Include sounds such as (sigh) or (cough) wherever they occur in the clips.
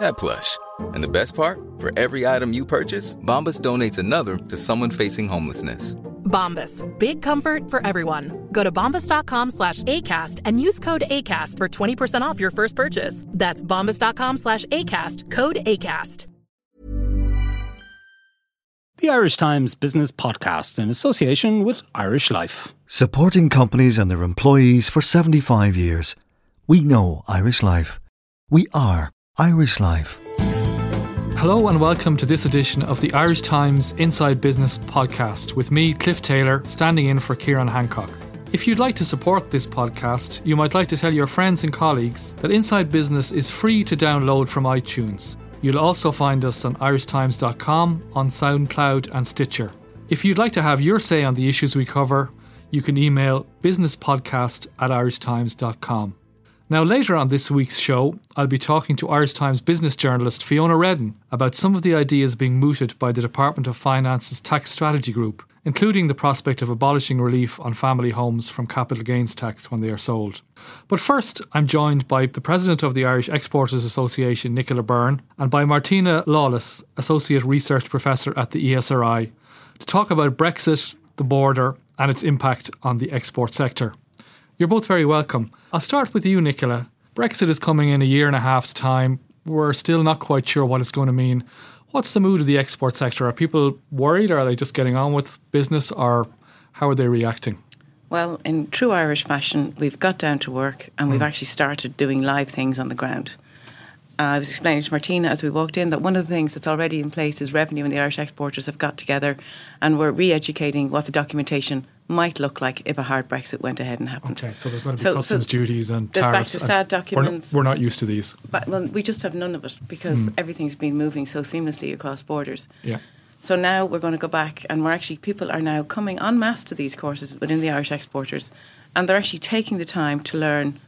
that plush. And the best part? For every item you purchase, Bombas donates another to someone facing homelessness. Bombas. Big comfort for everyone. Go to bombas.com slash ACAST and use code ACAST for 20% off your first purchase. That's bombas.com slash ACAST. Code ACAST. The Irish Times Business Podcast in association with Irish Life. Supporting companies and their employees for 75 years. We know Irish Life. We are Irish Life. Hello and welcome to this edition of the Irish Times Inside Business podcast with me, Cliff Taylor, standing in for Ciarán Hancock. If you'd like to support this podcast, you might like to tell your friends and colleagues that Inside Business is free to download from iTunes. You'll also find us on irishtimes.com, on SoundCloud and Stitcher. If you'd like to have your say on the issues we cover, you can email businesspodcast at irishtimes.com. Now, later on this week's show, I'll be talking to Irish Times business journalist Fiona Reddan about some of the ideas being mooted by the Department of Finance's Tax Strategy Group, including the prospect of abolishing relief on family homes from capital gains tax when they are sold. But first, I'm joined by the President of the Irish Exporters Association, Nicola Byrne, and by Martina Lawless, Associate Research Professor at the ESRI, to talk about Brexit, the border, and its impact on the export sector. You're both very welcome. I'll start with you, Nicola. Brexit is coming in a year and a half's time. We're still not quite sure what it's going to mean. What's the mood of the export sector? Are people worried? Or are they just getting on with business? Or how are they reacting? Well, in true Irish fashion, we've got down to work and we've mm. actually started doing live things on the ground. Uh, I was explaining to Martina as we walked in that one of the things that's already in place is revenue, and the Irish exporters have got together and we're re educating what the documentation might look like if a hard Brexit went ahead and happened. Okay, so there's going to be so, customs so duties and there's tariffs. back to sad documents. We're not, we're not, used to these. But well, we just have none of it because mm. everything's been moving so seamlessly across borders. Yeah. So now we're going to go back, and we're actually people are now coming en masse to these courses within the Irish exporters, and they're actually taking the time to learn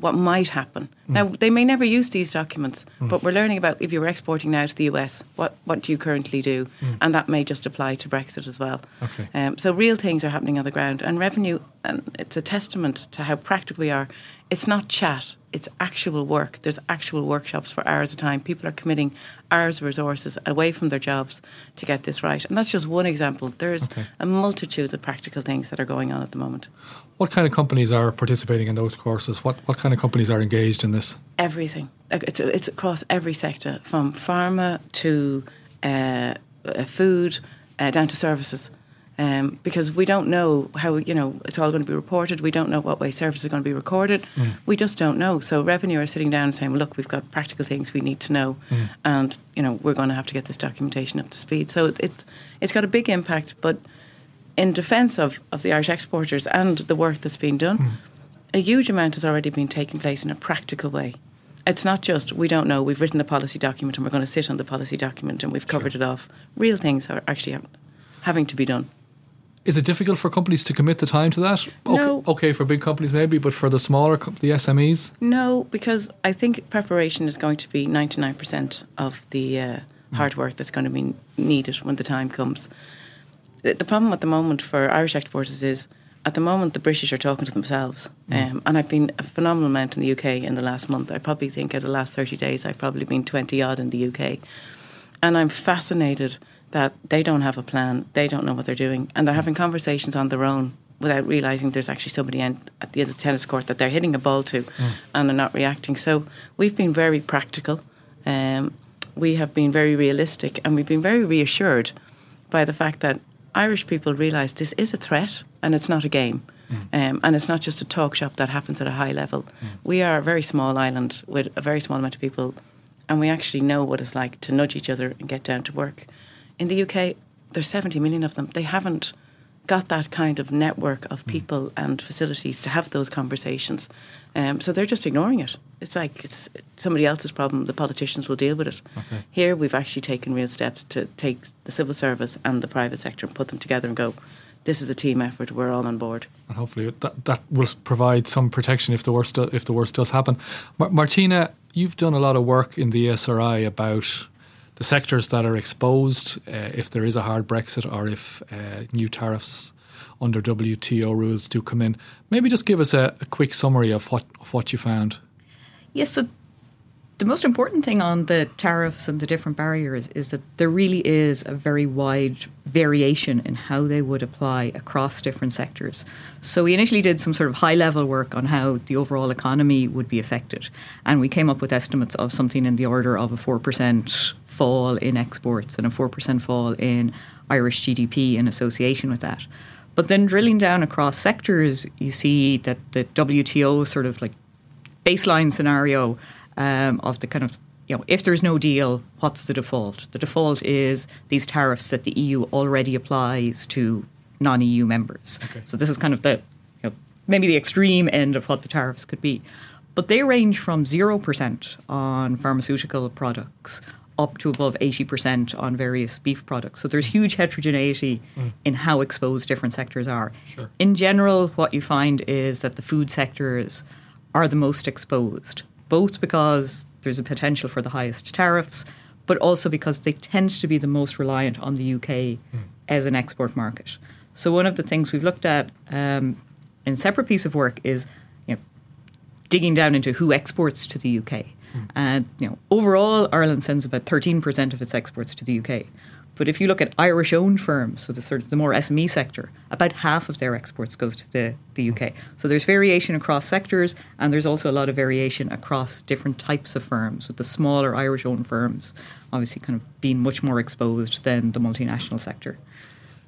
what might happen. Mm. Now, they may never use these documents, mm. but we're learning about if you're exporting now to the US, what, what do you currently do? Mm. And that may just apply to Brexit as well. Okay. Um, so, real things are happening on the ground. And revenue, and it's a testament to how practical we are. It's not chat, it's actual work. There's actual workshops for hours of time. People are committing hours of resources away from their jobs to get this right. And that's just one example. There's okay. a multitude of practical things that are going on at the moment. What kind of companies are participating in those courses? What, what kind of companies are engaged in this? Everything. It's, it's across every sector, from pharma to uh, food uh, down to services um, because we don't know how you know it's all going to be reported. We don't know what way services are going to be recorded. Mm. We just don't know. So revenue are sitting down and saying, well, "Look, we've got practical things we need to know, mm. and you know we're going to have to get this documentation up to speed." So it's it's got a big impact, but in defence of, of the Irish exporters and the work that's been done, mm. a huge amount has already been taking place in a practical way. It's not just we don't know. We've written a policy document and we're going to sit on the policy document and we've covered sure. it off. Real things are actually having to be done. Is it difficult for companies to commit the time to that? No. Okay, okay, for big companies maybe, but for the smaller, the SMEs? No, because I think preparation is going to be 99% of the uh, hard work that's going to be needed when the time comes. The problem at the moment for Irish exporters is at the moment the British are talking to themselves. Mm. Um, and I've been a phenomenal amount in the UK in the last month. I probably think in the last 30 days I've probably been 20 odd in the UK. And I'm fascinated that they don't have a plan, they don't know what they're doing, and they're having conversations on their own without realizing there's actually somebody at the end of the tennis court that they're hitting a ball to mm. and they're not reacting. So we've been very practical. Um, we have been very realistic and we've been very reassured by the fact that Irish people realise this is a threat and it's not a game. Mm. Um, and it's not just a talk shop that happens at a high level. Mm. We are a very small island with a very small amount of people, and we actually know what it's like to nudge each other and get down to work. In the UK, there's 70 million of them. They haven't got that kind of network of people and facilities to have those conversations. Um, so they're just ignoring it. It's like it's somebody else's problem. The politicians will deal with it. Okay. Here, we've actually taken real steps to take the civil service and the private sector and put them together and go. This is a team effort. We're all on board. and hopefully that, that will provide some protection if the worst if the worst does happen. Mar- Martina, you've done a lot of work in the ESRI about the sectors that are exposed uh, if there is a hard Brexit or if uh, new tariffs under WTO rules do come in. Maybe just give us a, a quick summary of what of what you found. Yes, so the most important thing on the tariffs and the different barriers is that there really is a very wide variation in how they would apply across different sectors. So we initially did some sort of high level work on how the overall economy would be affected. And we came up with estimates of something in the order of a 4% fall in exports and a 4% fall in Irish GDP in association with that. But then drilling down across sectors, you see that the WTO sort of like baseline scenario um, of the kind of you know if there's no deal, what's the default? The default is these tariffs that the EU already applies to non-EU members. So this is kind of the you know, maybe the extreme end of what the tariffs could be, but they range from zero percent on pharmaceutical products up to above 80% on various beef products. So there's huge heterogeneity in how exposed different sectors are. Sure. In general, what you find is that the food sectors are the most exposed, both because there's a potential for the highest tariffs, but also because they tend to be the most reliant on the UK as an export market. So one of the things we've looked at um, in a separate piece of work is you know, digging down into who exports to the UK. And you know, overall, Ireland sends about 13% of its exports to the UK. But if you look at Irish-owned firms, so the sort of the more SME sector, about half of their exports goes to the, the UK. So there's variation across sectors, and there's also a lot of variation across different types of firms, with the smaller Irish-owned firms obviously kind of being much more exposed than the multinational sector.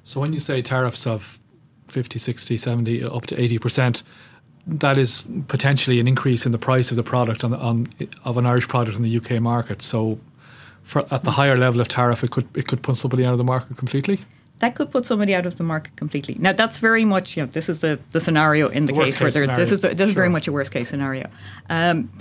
So when you say tariffs of 50, 60, 70, up to 80%, that is potentially an increase in the price of the product on, on of an Irish product in the UK market. So for, at the higher level of tariff, it could it could put somebody out of the market completely. that could put somebody out of the market completely. Now, that's very much, you know, this is the, the scenario in the, The worst case where this is the, this is very much a worst case scenario. Um,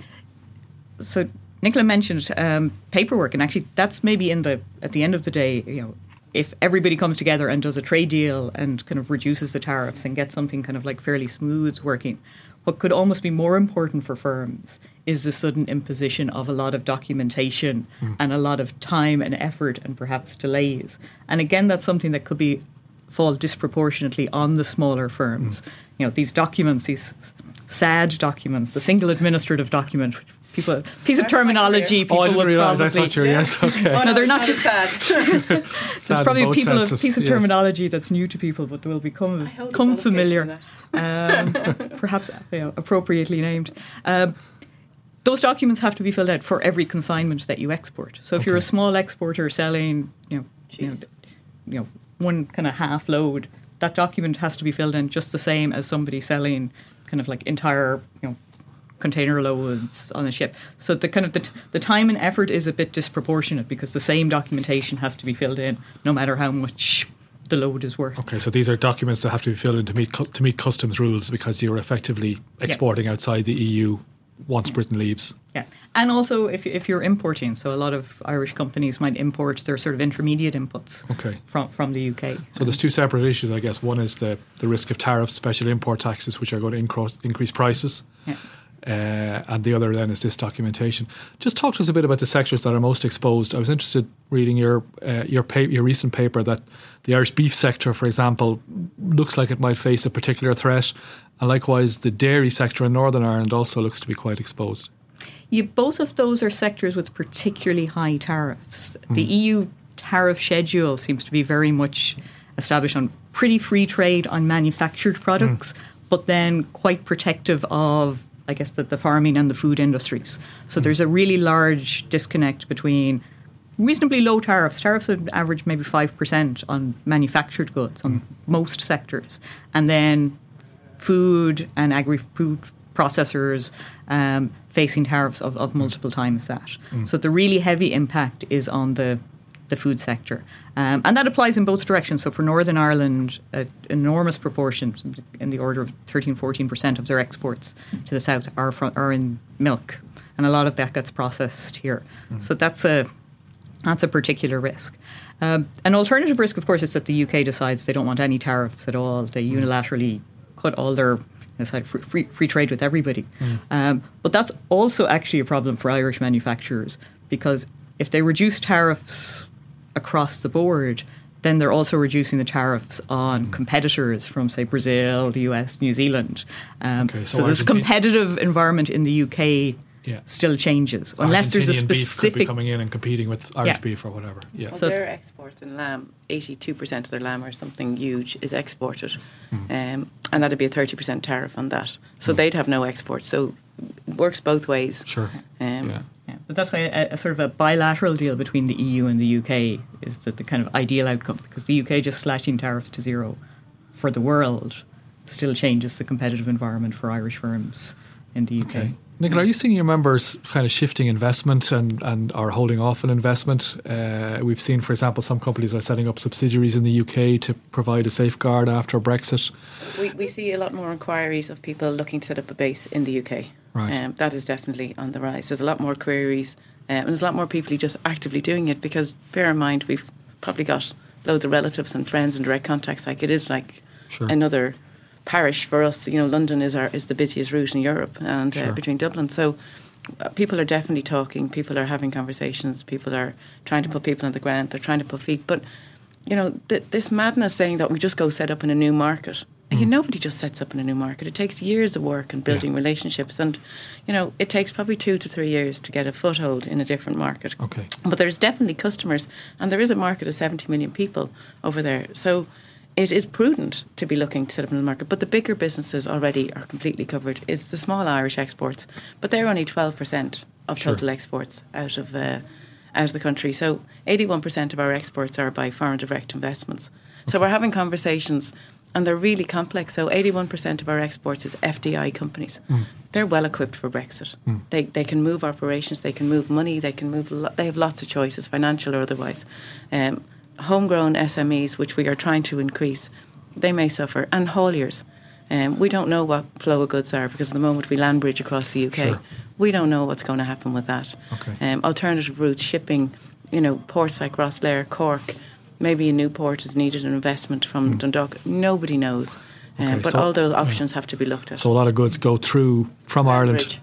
so Nicola mentioned um, paperwork, and actually, that's maybe in the at the end of the day, you know, if everybody comes together and does a trade deal and kind of reduces the tariffs and gets something kind of like fairly smooth working. What could almost be more important for firms is the sudden imposition of a lot of documentation hmm. and a lot of time and effort and perhaps delays. And again, that's something that could be fall disproportionately on the smaller firms. Hmm. You know, these documents, these sad documents, the single administrative document, which people piece of terminology. People Oh, I didn't would realise. I thought you were yes. Okay. Oh, no, they're not just sad. (laughs) Sad There's probably both people a senses, piece of yes. terminology that's new to people, but will become come familiar, um, (laughs) perhaps you know, appropriately named. Um, those documents have to be filled out for every consignment that you export. So if you're a small exporter selling, you know, you know, you know, one kind of half load, that document has to be filled in just the same as somebody selling kind of like entire, you know, container loads on a ship. So the kind of the, t- the time and effort is a bit disproportionate because the same documentation has to be filled in no matter how much the load is worth. Okay, so these are documents that have to be filled in to meet cu- to meet customs rules because you're effectively exporting outside the EU once Britain leaves. Yeah, and also if if you're importing, so a lot of Irish companies might import their sort of intermediate inputs Okay. from from the UK. So there's two separate issues, I guess. One is the, the risk of tariffs, special import taxes, which are going to increase, increase prices. Yeah. Uh, and the other then is this documentation. Just talk to us a bit about the sectors that are most exposed. I was interested reading your uh, your pa- your recent paper that the Irish beef sector, for example, looks like it might face a particular threat, and likewise the dairy sector in Northern Ireland also looks to be quite exposed. Yeah, both of those are sectors with particularly high tariffs. The EU tariff schedule seems to be very much established on pretty free trade on manufactured products, but then quite protective of, I guess, the, the farming and the food industries. So hmm. there's a really large disconnect between reasonably low tariffs. Tariffs would average maybe 5% on manufactured goods on hmm. most sectors. And then food and agri food processors um, facing tariffs of, of multiple times that. Hmm. So the really heavy impact is on the the food sector. Um, and that applies in both directions. So for Northern Ireland, an enormous proportion, in the order of 13, 14% of their exports to the south are, from, are in milk. And a lot of that gets processed here. Mm. So that's a, that's a particular risk. Um, an alternative risk, of course, is that the UK decides they don't want any tariffs at all. They mm. unilaterally cut all their decide free, free, free trade with everybody. Mm. Um, but that's also actually a problem for Irish manufacturers because if they reduce tariffs across the board, then they're also reducing the tariffs on mm. competitors from, say, Brazil, the US, New Zealand. Um, okay, so, so this competitive environment in the UK yeah. still changes unless there's a specific beef coming in and competing with Irish yeah. beef or whatever. Yeah. Well, so their exports in lamb, eighty-two percent of their lamb or something huge is exported, mm. um, and that'd be a thirty percent tariff on that. So mm. they'd have no exports. So it works both ways. Sure. Um, yeah. yeah. But that's why a, a, sort of a bilateral deal between the EU and the UK is that the kind of ideal outcome because the UK just slashing tariffs to zero for the world still changes the competitive environment for Irish firms in the UK. Okay. Nicola, are you seeing your members kind of shifting investment and, and are holding off on investment? Uh, we've seen, for example, some companies are setting up subsidiaries in the UK to provide a safeguard after Brexit. We, we see a lot more inquiries of people looking to set up a base in the UK. Right. Um, that is definitely on the rise. There's a lot more queries um, and there's a lot more people just actively doing it because bear in mind, we've probably got loads of relatives and friends and direct contacts. Like it is like sure. another parish for us. You know, London is our is the busiest route in Europe and uh, sure. uh, between Dublin. So uh, people are definitely talking. People are having conversations. People are trying to put people on the ground. They're trying to put feet. But you know, th- this madness saying that we just go set up in a new market. Mm. You, nobody just sets up in a new market. It takes years of work and building yeah. relationships, and you know, it takes probably two to three years to get a foothold in a different market. Okay. But there's definitely customers, and there is a market of 70 million people over there. So it is prudent to be looking to set up in the market, but the bigger businesses already are completely covered. It's the small Irish exports, but they're only 12% of sure. total exports out of uh, out of the country. So 81% of our exports are by foreign direct investments. Okay. So we're having conversations, and they're really complex. So 81% of our exports is FDI companies. Mm. They're well equipped for Brexit. Mm. They they can move operations, they can move money, they can move. Lo- they have lots of choices, financial or otherwise. Um, homegrown SMEs, which we are trying to increase, they may suffer, and hauliers. Um, we don't know what flow of goods are because at the moment we land bridge across the UK, sure. we don't know what's going to happen with that. Okay. Um, alternative routes, shipping, you know, ports like Rosslare, Cork, maybe a new port is needed, an investment from mm. Dundalk. Nobody knows. Um, but so, all those options yeah. have to be looked at. So a lot of goods go through from land Ireland. Bridge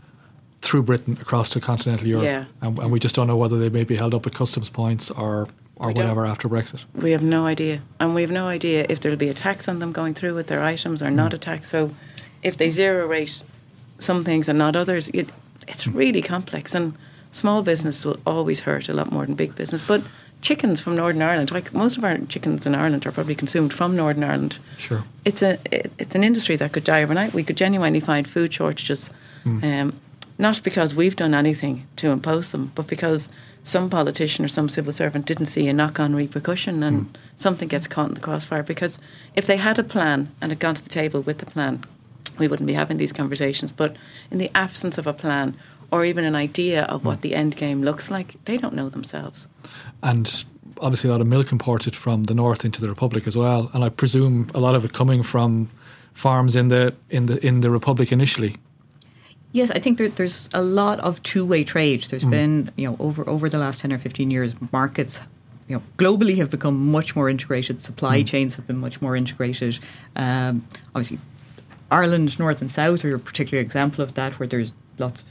through Britain across to continental Europe, yeah. and, and, we just don't know whether they may be held up at customs points or or whatever after Brexit? We have no idea. And we have no idea if there'll be a tax on them going through with their items or mm. not a tax. So if they zero rate some things and not others, it, it's mm. really complex. And small business will always hurt a lot more than big business. But chickens from Northern Ireland, like most of our chickens in Ireland are probably consumed from Northern Ireland. Sure. It's a it, it's an industry that could die overnight. We could genuinely find food shortages. Mm. Um, not because we've done anything to impose them, but because some politician or some civil servant didn't see a knock on repercussion and mm. something gets caught in the crossfire. Because if they had a plan and had gone to the table with the plan, we wouldn't be having these conversations. But in the absence of a plan or even an idea of what mm. the end game looks like, they don't know themselves. And obviously, a lot of milk imported from the north into the Republic as well. And I presume a lot of it coming from farms in the in the in the Republic initially. Yes, I think there, there's a lot of two-way trade. There's mm. been, you know, over over the last ten or fifteen years, markets, you know, globally have become much more integrated. Supply mm. chains have been much more integrated. Um, obviously, Ireland, North and South are a particular example of that, where there's lots of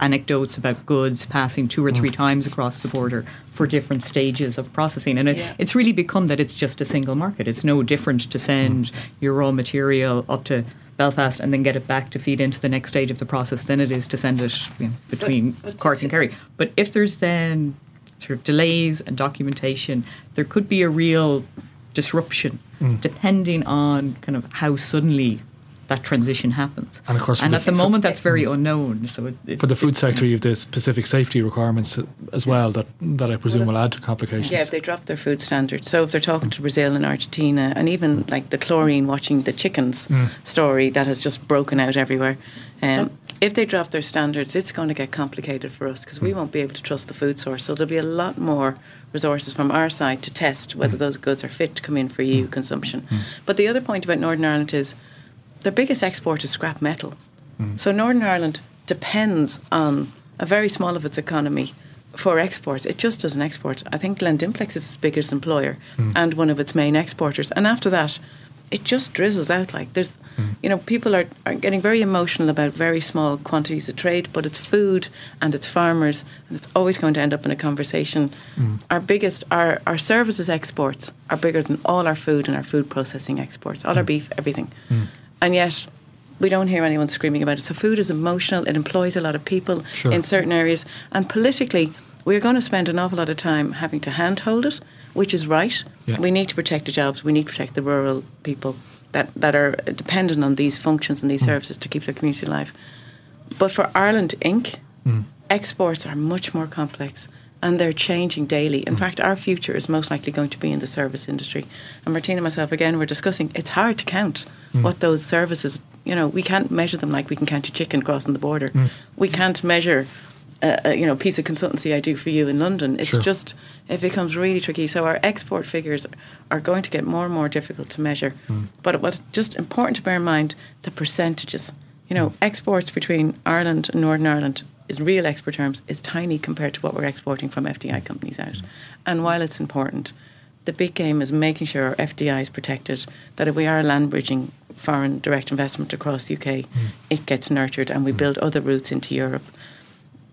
anecdotes about goods passing two or three mm. times across the border for different stages of processing. And it, yeah. it's really become that it's just a single market. It's no different to send mm. your raw material up to Belfast and then get it back to feed into the next stage of the process than it is to send it you know, between but, but Cork and Kerry. But if there's then sort of delays and documentation, there could be a real disruption mm. depending on kind of how suddenly that transition happens. And of course, and the at the moment, that's very unknown. So it, For the food sector, you have the specific safety requirements as well that, that I presume will add to complications. Yeah, if they drop their food standards. So if they're talking to Brazil and Argentina, and even mm. like the chlorine watching the chickens mm. story that has just broken out everywhere. Um, if they drop their standards, it's going to get complicated for us because we mm. won't be able to trust the food source. So there'll be a lot more resources from our side to test whether those goods are fit to come in for EU consumption. But the other point about Northern Ireland is their biggest export is scrap metal. So Northern Ireland depends on a very small of its economy for exports. It just doesn't export. I think Glen Dimplex is its biggest employer and one of its main exporters. And after that, it just drizzles out like there's you know people are, are getting very emotional about very small quantities of trade but it's food and it's farmers and it's always going to end up in a conversation our biggest our, our services exports are bigger than all our food and our food processing exports all our beef everything and yet we don't hear anyone screaming about it. So food is emotional. It employs a lot of people Sure. in certain areas, and politically, we're going to spend an awful lot of time having to handhold it, which is right. Yeah. We need to protect the jobs. We need to protect the rural people that that are dependent on these functions and these hmm. services to keep their community alive. But for Ireland Inc., hmm. exports are much more complex and they're changing daily. In fact, our future is most likely going to be in the service industry. And Martina and myself, again, we're discussing it's hard to count what those services, you know, we can't measure them like we can count a chicken crossing the border. We can't measure. Uh, uh, you know, piece of consultancy I do for you in London. It's Sure. just it becomes really tricky. So our export figures are going to get more and more difficult to measure. But what's just important to bear in mind the percentages. You know, exports between Ireland and Northern Ireland is real export terms is tiny compared to what we're exporting from FDI companies out. And while it's important, the big game is making sure our FDI is protected. That if we are land bridging foreign direct investment across the UK, mm. it gets nurtured and we mm. build other routes into Europe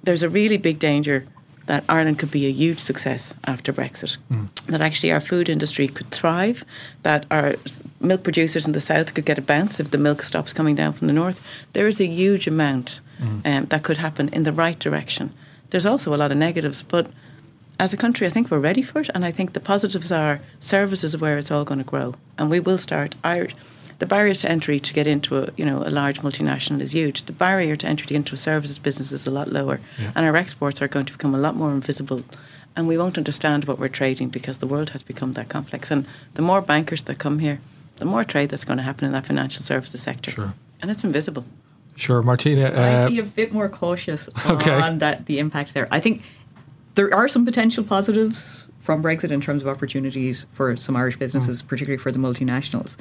there's a really big danger that Ireland could be a huge success after Brexit. That actually our food industry could thrive, that our milk producers in the south could get a bounce if the milk stops coming down from the north. There is a huge amount um, that could happen in the right direction. There's also a lot of negatives, but as a country, I think we're ready for it, and I think the positives are services are where it's all going to grow, and we will start. Irish, the barriers to entry to get into a you know a large multinational is huge. The barrier to entry into a services business is a lot lower, and our exports are going to become a lot more invisible, and we won't understand what we're trading because the world has become that complex. And the more bankers that come here, the more trade that's going to happen in that financial services sector, Sure. and it's invisible. Sure, Martina. I'd Uh, be a bit more cautious (laughs) Okay. on that the impact there. I think there are some potential positives from Brexit in terms of opportunities for some Irish businesses, Mm. particularly for the multinationals.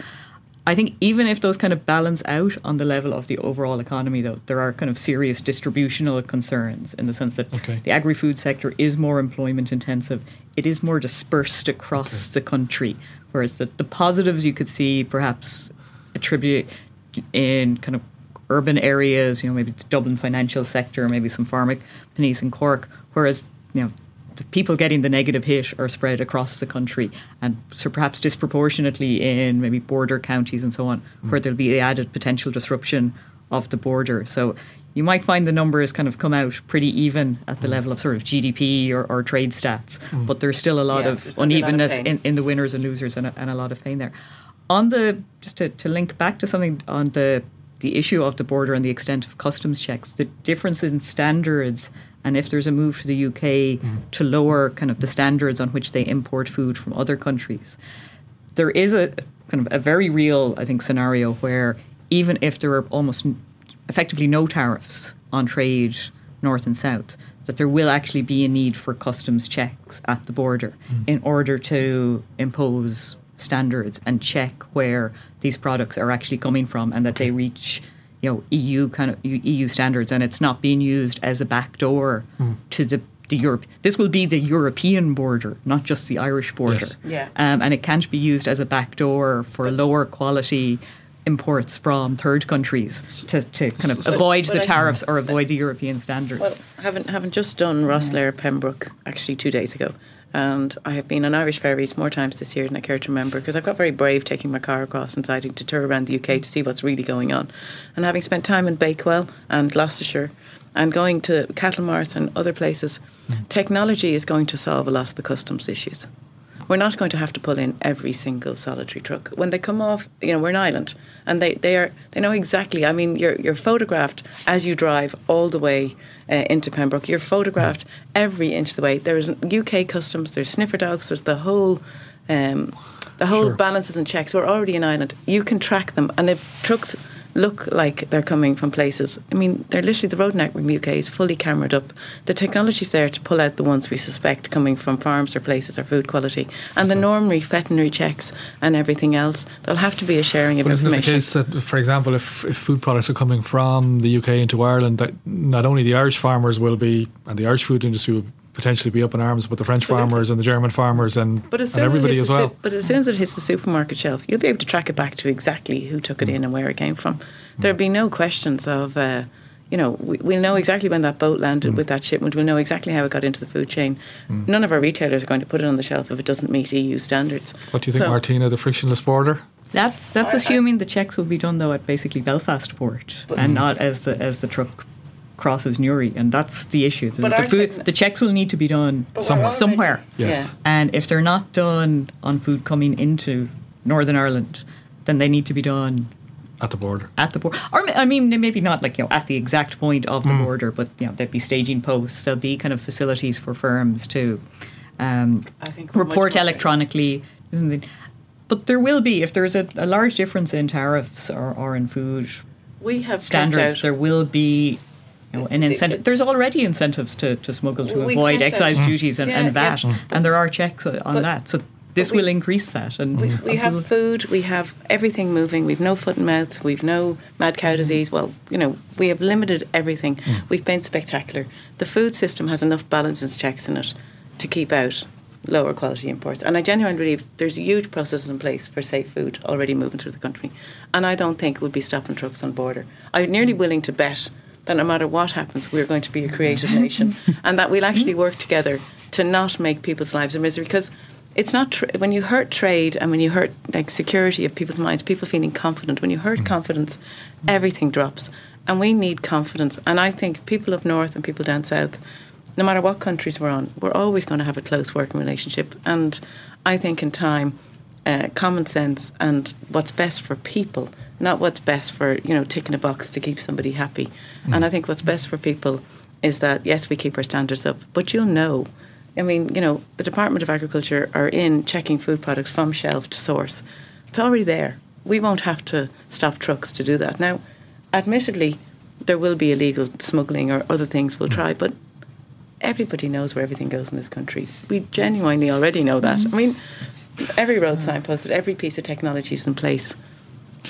I think even if those kind of balance out on the level of the overall economy, though, there are kind of serious distributional concerns in the sense that Okay. the agri food sector is more employment intensive. It is more dispersed across the country, whereas the, the positives you could see perhaps attribute in kind of urban areas, you know, maybe the Dublin financial sector, maybe some pharma companies in Cork, whereas, you know, the people getting the negative hit are spread across the country and so perhaps disproportionately in maybe border counties and so on, hmm. where there'll be the added potential disruption of the border. So you might find the numbers kind of come out pretty even at the hmm. level of sort of GDP or, or trade stats, hmm. but there's still a lot Yeah, of there's gonna be a lot of unevenness in, in the winners and losers and a, and a lot of pain there. On the just to, to link back to something on the the issue of the border and the extent of customs checks, the difference in standards, and if there's a move to the UK mm-hmm. to lower kind of the standards on which they import food from other countries, there is a kind of a very real, I think, scenario where even if there are almost effectively no tariffs on trade north and south, that there will actually be a need for customs checks at the border mm-hmm. in order to impose standards and check where these products are actually coming from and that they reach you know EU kind of EU standards and it's not being used as a backdoor to the the Europe. This will be the European border, not just the Irish border. Yes. Yeah. Um, and it can't be used as a backdoor for lower quality imports from third countries to, to kind of avoid the I- tariffs or avoid the European standards. Well, having having just done Rosslare Pembroke actually two days ago, and I have been on Irish ferries more times this year than I care to remember because I've got very brave taking my car across and deciding to tour around the UK to see what's really going on, and having spent time in Bakewell and Gloucestershire. And going to cattle marts and other places, mm. technology is going to solve a lot of the customs issues. we're not going to have to pull in every single solitary truck when they come off. You know, we're an island, and they, they are they know exactly. I mean, you're you're photographed as you drive all the way uh, into Pembroke. You're photographed every inch of the way. There's UK customs. There's sniffer dogs. There's the whole. Um, the whole Sure. balances and checks. We're already an island. You can track them, and if trucks look like they're coming from places, I mean, they're literally the road network in the UK is fully cameraed up. The technology's there to pull out the ones we suspect coming from farms or places or food quality, and the normally veterinary checks and everything else. There'll have to be a sharing of But isn't it the case that, for example, if, if food products are coming from the UK into Ireland, that not only the Irish farmers will be, and the Irish food industry will potentially be up in arms, with the French Absolutely. farmers and the German farmers and, But as and everybody as, it as hits the well. su- but as soon as it hits the supermarket shelf, you'll be able to track it back to exactly who took it mm. in and where it came from. Mm. There'll be no questions of, uh, you know, we, we'll know exactly when that boat landed mm. with that shipment. We'll know exactly how it got into the food chain. None of our retailers are going to put it on the shelf if it doesn't meet EU standards. What do you think, So- Martina, the frictionless border? That's that's assuming the checks will be done though at basically Belfast port and not as the as the truck crosses Newry, and that's the issue. The, the food, the checks will need to be done Somewhere. somewhere. Yes. Yeah. And if they're not done on food coming into Northern Ireland, then they need to be done At the border. at the border. Or I mean, maybe not like you know at the exact point of the border, but you know there'd be staging posts. There'll be kind of facilities for firms to um, I think we're much report electronically. isn't? But there will be if there's a, a large difference in tariffs or, or in food We have standards. out- There will be. You know, an incentive. There's already incentives to, to smuggle to We've avoid uh, excise out- duties and, Yeah, and yeah. VAT, mm. and there are checks uh, on But- that. So this we- will increase that. And We, mm. we have food, we have everything moving. We've no foot and mouth. We've no mad cow mm-hmm. disease. Well, you know, we have limited everything. We've been spectacular. The food system has enough balances checks in it to keep out lower quality imports. And I genuinely believe there's a huge process in place for safe food already moving through the country. And I don't think we'll be stopping trucks on border. I'm nearly willing to bet that no matter what happens, we're going to be a creative nation (laughs) and that we'll actually work together to not make people's lives a misery. Because it's not tr- when you hurt trade and when you hurt like security of people's minds, people feeling confident. When you hurt mm-hmm. confidence, everything drops, and we need confidence. And I think people up north and people down south, no matter what countries we're on, we're always going to have a close working relationship. And I think in time, uh, common sense and what's best for people, not what's best for you know ticking a box to keep somebody happy. And I think what's best for people is that yes, we keep our standards up, but you'll know. I mean, you know, the Department of Agriculture are in checking food products from shelf to source. It's already there. We won't have to stop trucks to do that. Now, admittedly, there will be illegal smuggling or other things we'll try, but everybody knows where everything goes in this country. We genuinely already know that. I mean, every road sign posted, every piece of technology is in place.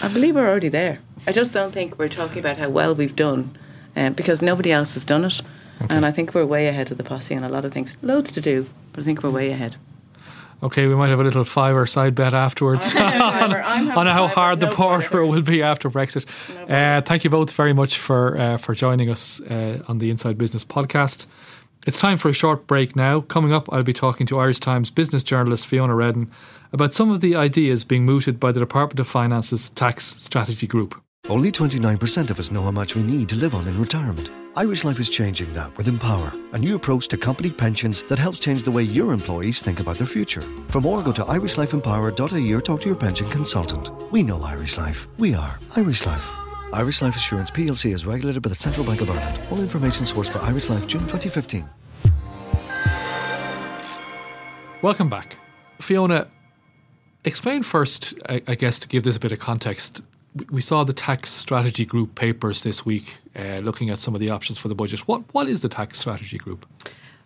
I believe we're already there. I just don't think we're talking about how well we've done um, because nobody else has done it. And I think we're way ahead of the posse on a lot of things. Loads to do, but I think we're way ahead. Okay, we might have a little fiver side bet afterwards (laughs) on, on how hard the border will be after Brexit. Uh, thank you both very much for uh, for joining us uh, on the Inside Business podcast. It's time for a short break now. Coming up, I'll be talking to Irish Times business journalist Fiona Reddan about some of the ideas being mooted by the Department of Finance's tax strategy group. Only 29% of us know how much we need to live on in retirement. Irish Life is changing that with Empower, a new approach to company pensions that helps change the way your employees think about their future. For more, go to irishlifeempower.ie or talk to your pension consultant. We know Irish Life. We are Irish Life. Irish Life Assurance plc is regulated by the Central Bank of Ireland. All information sourced for Irish Life June 2015. Welcome back. Fiona, explain first, I, I guess, to give this a bit of context. We- We saw the tax strategy group papers this week, uh, looking at some of the options for the budget. What What is the tax strategy group?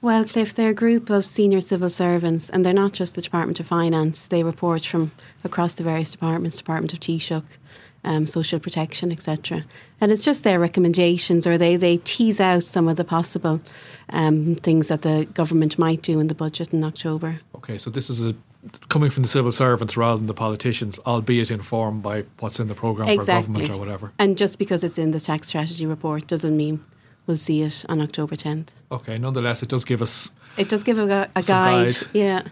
Well, Cliff, they're a group of senior civil servants, and they're not just the Department of Finance. They report from across the various departments, Department of Taoiseach, um, Social Protection, etc. And it's just their recommendations, or they, they tease out some of the possible um, things that the government might do in the budget in October. Okay, so this is a coming from the civil servants rather than the politicians, albeit informed by what's in the program for government or whatever. And just because it's in the tax strategy report doesn't mean we'll see it on October 10th. Okay, nonetheless, it does give us It does give a, a guide. guide. Yeah.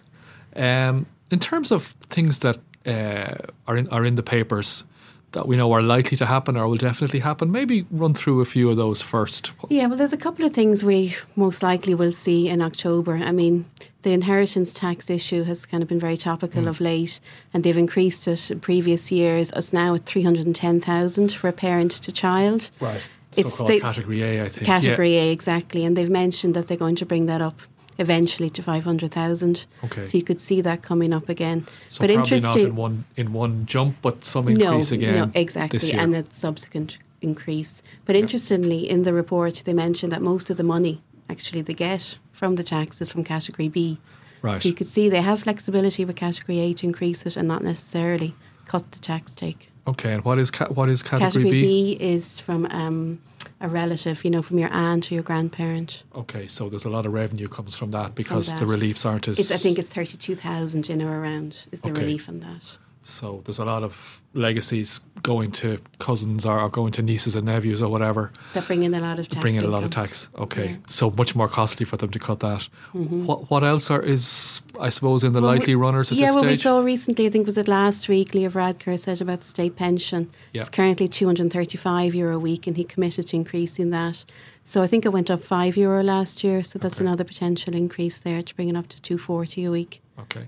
Um, in terms of things that uh, are in are in the papers, that we know are likely to happen or will definitely happen? Maybe run through a few of those first. Yeah, well, there's a couple of things we most likely will see in October. I mean, the inheritance tax issue has kind of been very topical Mm. of late, and they've increased it in previous years. It's now at 310,000 for a parent to child. Right. It's So-called the- category A, I think. Category A, exactly. And they've mentioned that they're going to bring that up eventually to 500,000. Okay. So you could see that coming up again. So but probably not in one in one jump, but some increase no, again. No, this exactly. year. And a subsequent increase. But interestingly, in the report, they mentioned that most of the money actually they get from the tax is from category B. Right. So you could see they have flexibility with category A to increase it and not necessarily cut the tax take. Okay, and what is ca- what is category, B? Category B? B is from um, a relative, you know, from your aunt or your grandparent. Okay, so there's a lot of revenue comes from that because the that. reliefs aren't as. It's, I think it's 32,000 in or around is the Okay. relief on that. So. There's a lot of legacies going to cousins or, or going to nieces and nephews or whatever, That bring in a lot of tax. bring in a lot of tax. Okay, Yeah. so much more costly for them to cut that. Mhm. What what else are is I suppose in the Well, we- likely runners at yeah, this well, we saw recently, I think was it last week, Leo Varadkar said about the state pension. Yeah. It's currently 235 euro a week, and he committed to increasing that. So I think it went up 5 euro last year, so that's Okay. another potential increase there to bring it up to 240 a week. Okay.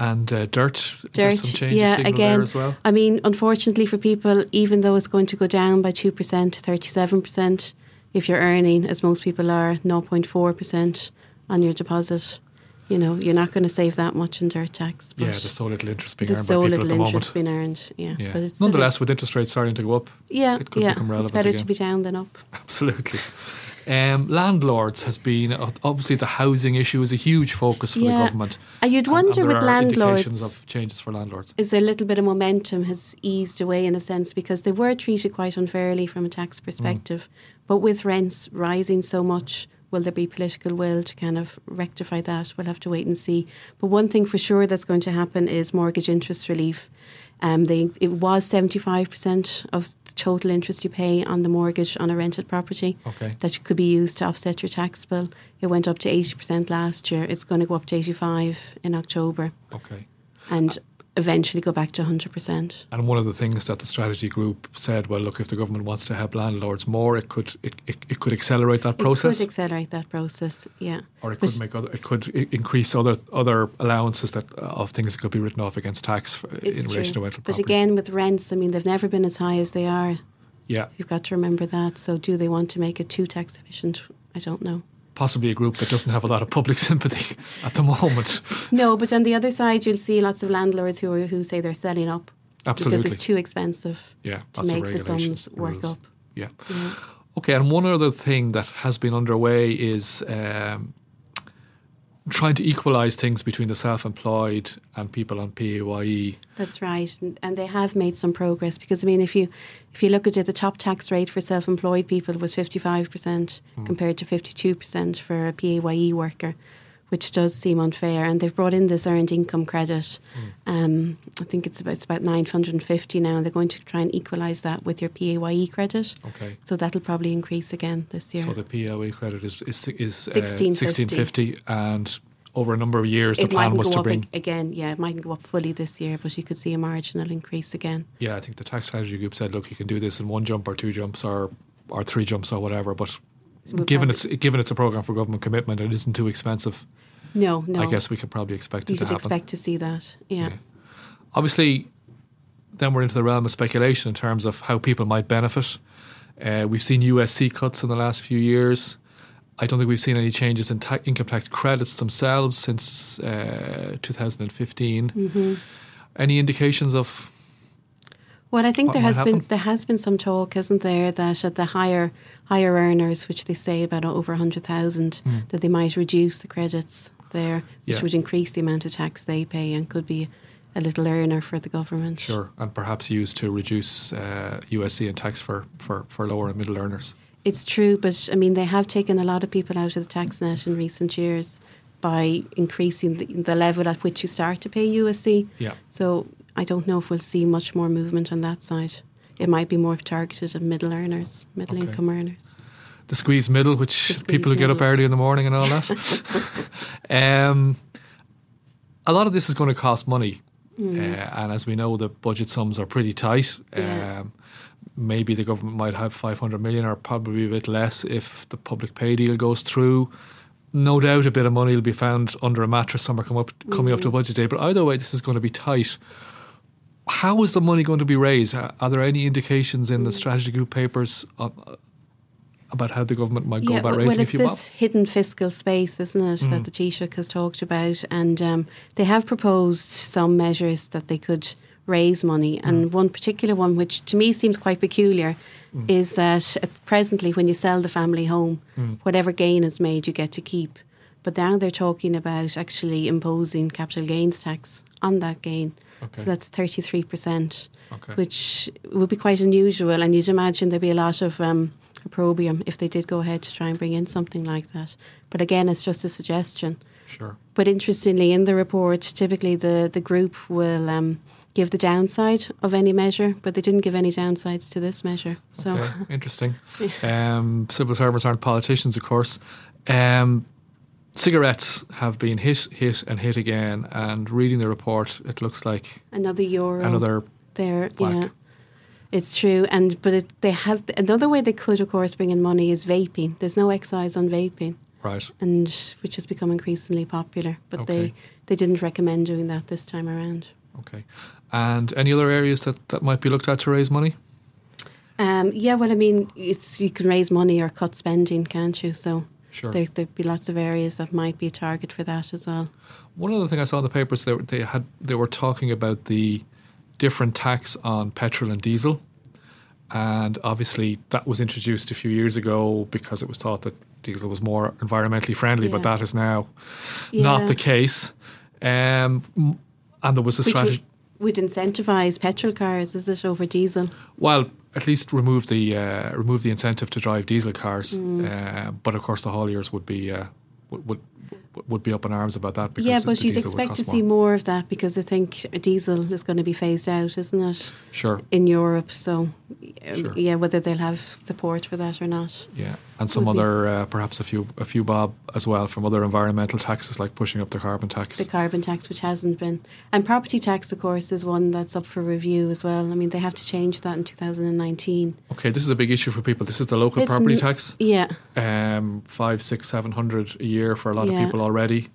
And uh, dirt, Dirt, some changes yeah, again. there as well. I mean, unfortunately for people, even though it's going to go down by 2% 37%, if you're earning, as most people are, 0.4% on your deposit, you know, you're not going to save that much in dirt tax. Yeah, there's so little interest being there's earned so by people little at the interest moment. being earned. Yeah, Yeah. but it's Nonetheless, with interest rates starting to go up, yeah, it could yeah, become relevant it's better again. to be down than up. (laughs) Absolutely. Um, landlords has been uh, obviously the housing issue is a huge focus for the Yeah. government. And you'd wonder and there with are landlords, indications of changes for landlords. is there a little bit of momentum has eased away in a sense because they were treated quite unfairly from a tax perspective. But with rents rising so much, will there be political will to kind of rectify that? We'll have to wait and see. But one thing for sure that's going to happen is mortgage interest relief. Um, they, it was 75% of the total interest you pay on the mortgage on a rented property Okay. that could be used to offset your tax bill. It went up to 80% last year. It's going to go up to 85 in October Okay. and eventually go back to 100%. And one of the things that the strategy group said, well, look, if the government wants to help landlords more, it could it, it, it could accelerate that process, It could accelerate that process, yeah. or it But- could make other it could increase other other allowances that uh, of things that could be written off against tax for, in It's relation to true. rental But property. again, with rents, I mean, they've never been as high as they are. yeah, You've got to remember that. So, do they want to make it too tax efficient? I don't know. Possibly a group that doesn't have a lot of public (laughs) sympathy at the moment. No, but on the other side, you'll see lots of landlords who are, who say they're selling up Absolutely. because it's too expensive Yeah, to make the sums work up. Yeah. Yeah. Okay, and one other thing that has been underway is um, trying to equalise things between the self-employed and people on. PAYE. That's right, and, and they have made some progress because I mean, if you if you look at it, the top tax rate for self-employed people was fifty five percent Hmm. compared to fifty two percent for a PAYE worker, which does seem unfair. And they've brought in this earned income credit. Hmm. Um, I think it's about it's about nine hundred and fifty now, and they're going to try and equalise that with your PAYE credit. Okay. So that'll probably increase again this year. So the PAYE credit is is, is uh, 1650. 1650 and over a number of years the plan was to bring ag- again. Yeah, it mightn't go up fully this year, but you could see a marginal increase again. Yeah, I think the tax strategy group said look you can do this in one jump or two jumps or or three jumps or whatever but given probably- it's given it's a program for government commitment it isn't too expensive. No, no. I guess we could probably expect it you to could happen. expect to see that. Yeah. Obviously, then we're into the realm of speculation in terms of how people might benefit. Uh, we've seen USC cuts in the last few years. I don't think we've seen any changes in ta- income tax credits themselves since uh, 2015. hmm Any indications of Well, I think What there has been there has been some talk, isn't there, that at the higher higher earners, which they say about over hundred thousand, Mm. that they might reduce the credits there, which Yeah. would increase the amount of tax they pay and could be a little earner for the government. sure, and perhaps used to reduce uh, USC and tax for, for, for lower and middle earners? It's true, but I mean they have taken a lot of people out of the tax net in recent years by increasing the, the level at which you start to pay USC. Yeah. So I don't know if we'll see much more movement on that side. It might be more targeted at middle earners, middle Okay. income earners. the squeeze middle, which squeeze people who get up early in the morning and all that. (laughs) (laughs) um, a lot of this is going to cost money. Uh, and as we know, the budget sums are pretty tight. Yeah. Um, maybe the government might have 500 million or probably a bit less if the public pay deal goes through. No doubt a bit of money will be found under a mattress somewhere come up, coming up to budget day. But either way, this is going to be tight. How is the money going to be raised? Are are there any indications in the strategy group papers on, about how the government might go about well, raising well, a it's few this bob? hidden fiscal space, isn't it, that the hmm. Taoiseach has talked about, and um, they have proposed some measures that they could raise money, hmm. and one particular one, which to me seems quite peculiar, hmm. is that at presently, when you sell the family home, whatever gain is made, you get to keep. But now they're talking about actually imposing capital gains tax on that gain. Okay. So that's thirty three percent Okay. which would be quite unusual. And you'd imagine there'd be a lot of um, opprobrium if they did go ahead to try and bring in something like that. But again, it's just a suggestion. Sure. But interestingly, in the report, typically the, the group will um, give the downside of any measure, but they didn't give any downsides to this measure. So, Okay, interesting. (laughs) Um, civil servants aren't politicians, of course. Um, cigarettes have been hit, hit, and hit again. And reading the report, it looks like another euro. another. there. whack. Yeah, it's true. And but it, they have another way they could, of course, bring in money is vaping. There's no excise on vaping. Right. and which has become increasingly popular. But Okay. they, they didn't recommend doing that this time around. Okay. And any other areas that, that might be looked at to raise money? Um, yeah, well, I mean, it's you can raise money or cut spending, can't you? So Sure. there, there'd be lots of areas that might be a target for that as well. One other thing I saw in the papers, they, were- they had they were talking about the different tax on petrol and diesel, and obviously that was introduced a few years ago because it was thought that diesel was more environmentally friendly, but that is now Yeah. not the case. Um, and there was a Which strategy. would, would incentivise petrol cars, is it, over diesel? Well, at least remove the uh, remove the incentive to drive diesel cars, Mm. uh, but of course the hauliers would be uh, would, would would be up in arms about that. Because yeah, but you'd expect to cost see more. more of that because I think diesel is going to be phased out, isn't it, Sure, in Europe? So, um, Sure. yeah, whether they'll have support for that or not. yeah, and some other uh, perhaps a few a few bob as well from other environmental taxes like pushing up the carbon tax. the carbon tax, which hasn't been. And property tax, of course, is one that's up for review as well. I mean, they have to change that in 2019. okay, this is a big issue for people. This is the local It's property n- tax, Yeah. um, five, six, seven hundred a year for a lot Yeah. of people already.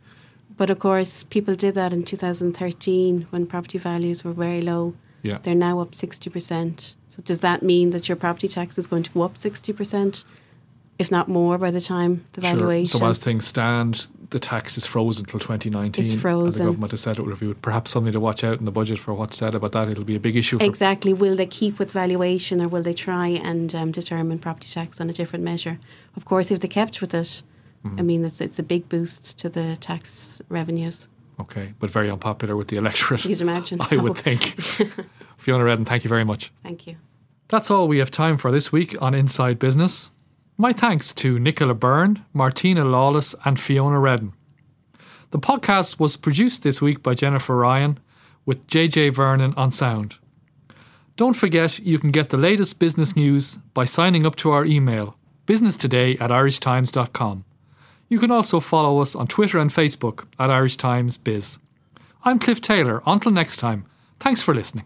But of course, people did that in 2013 when property values were very low. Yeah, They're now up 60%. So does that mean that your property tax is going to go up 60%, if not more, by the time the valuation? Sure. So as things stand, the tax is frozen till 2019. It's And frozen. the government has said it will review it. Perhaps something to watch out in the budget for what's said about that. It'll be a big issue. For, Exactly. Will they keep with valuation or will they try and um, determine property tax on a different measure? Of course, if they kept with it, Mm-hmm. I mean, it's, it's a big boost to the tax revenues. Okay, but very unpopular with the electorate. You'd imagine. (laughs) I would think. (laughs) Fiona Reddan, thank you very much. Thank you. That's all we have time for this week on Inside Business. My thanks to Nicola Byrne, Martina Lawless, and Fiona Reddan. The podcast was produced this week by Jennifer Ryan with JJ Vernon on sound. Don't forget you can get the latest business news by signing up to our email, businesstoday at irishtimes.com. You can also follow us on Twitter and Facebook at Irish Times Biz. I'm Cliff Taylor. Until next time, thanks for listening.